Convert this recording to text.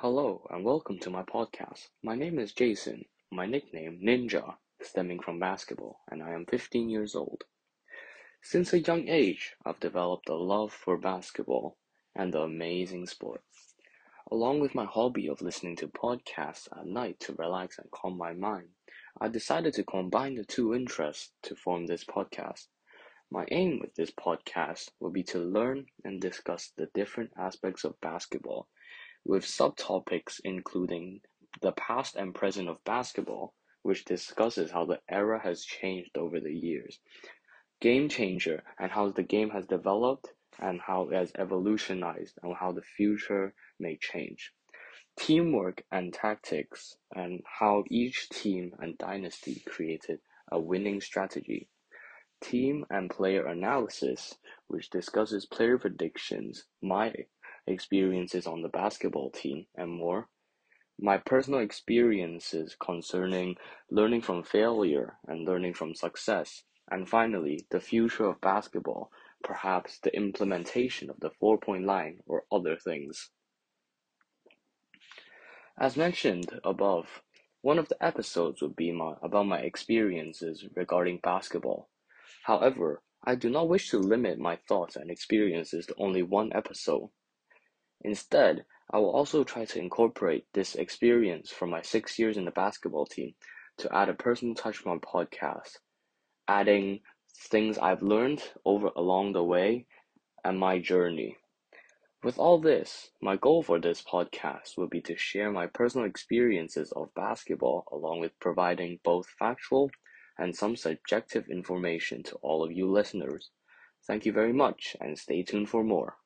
Hello and welcome to my podcast. My name is Jason, my nickname Ninja, stemming from basketball, and I am 15 years old. Since a young age, I've developed a love for basketball and the amazing sport. Along with my hobby of listening to podcasts at night to relax and calm my mind, I decided to combine the two interests to form this podcast. My aim with this podcast will be to learn and discuss the different aspects of basketball with subtopics including the past and present of basketball, which discusses how the era has changed over the years, game changer, and how the game has developed and how it has evolutionized and how the future may change, teamwork and tactics, and how each team and dynasty created a winning strategy. Team and player analysis, which discusses player predictions, my experiences on the basketball team, and more. My personal experiences concerning learning from failure and learning from success. And finally, the future of basketball, perhaps the implementation of the four point line or other things. As mentioned above, one of the episodes would be my, about my experiences regarding basketball. However, I do not wish to limit my thoughts and experiences to only one episode. Instead, I will also try to incorporate this experience from my six years in the basketball team to add a personal touch to my podcast, adding things I've learned over along the way and my journey. With all this, my goal for this podcast will be to share my personal experiences of basketball along with providing both factual and some subjective information to all of you listeners. Thank you very much and stay tuned for more.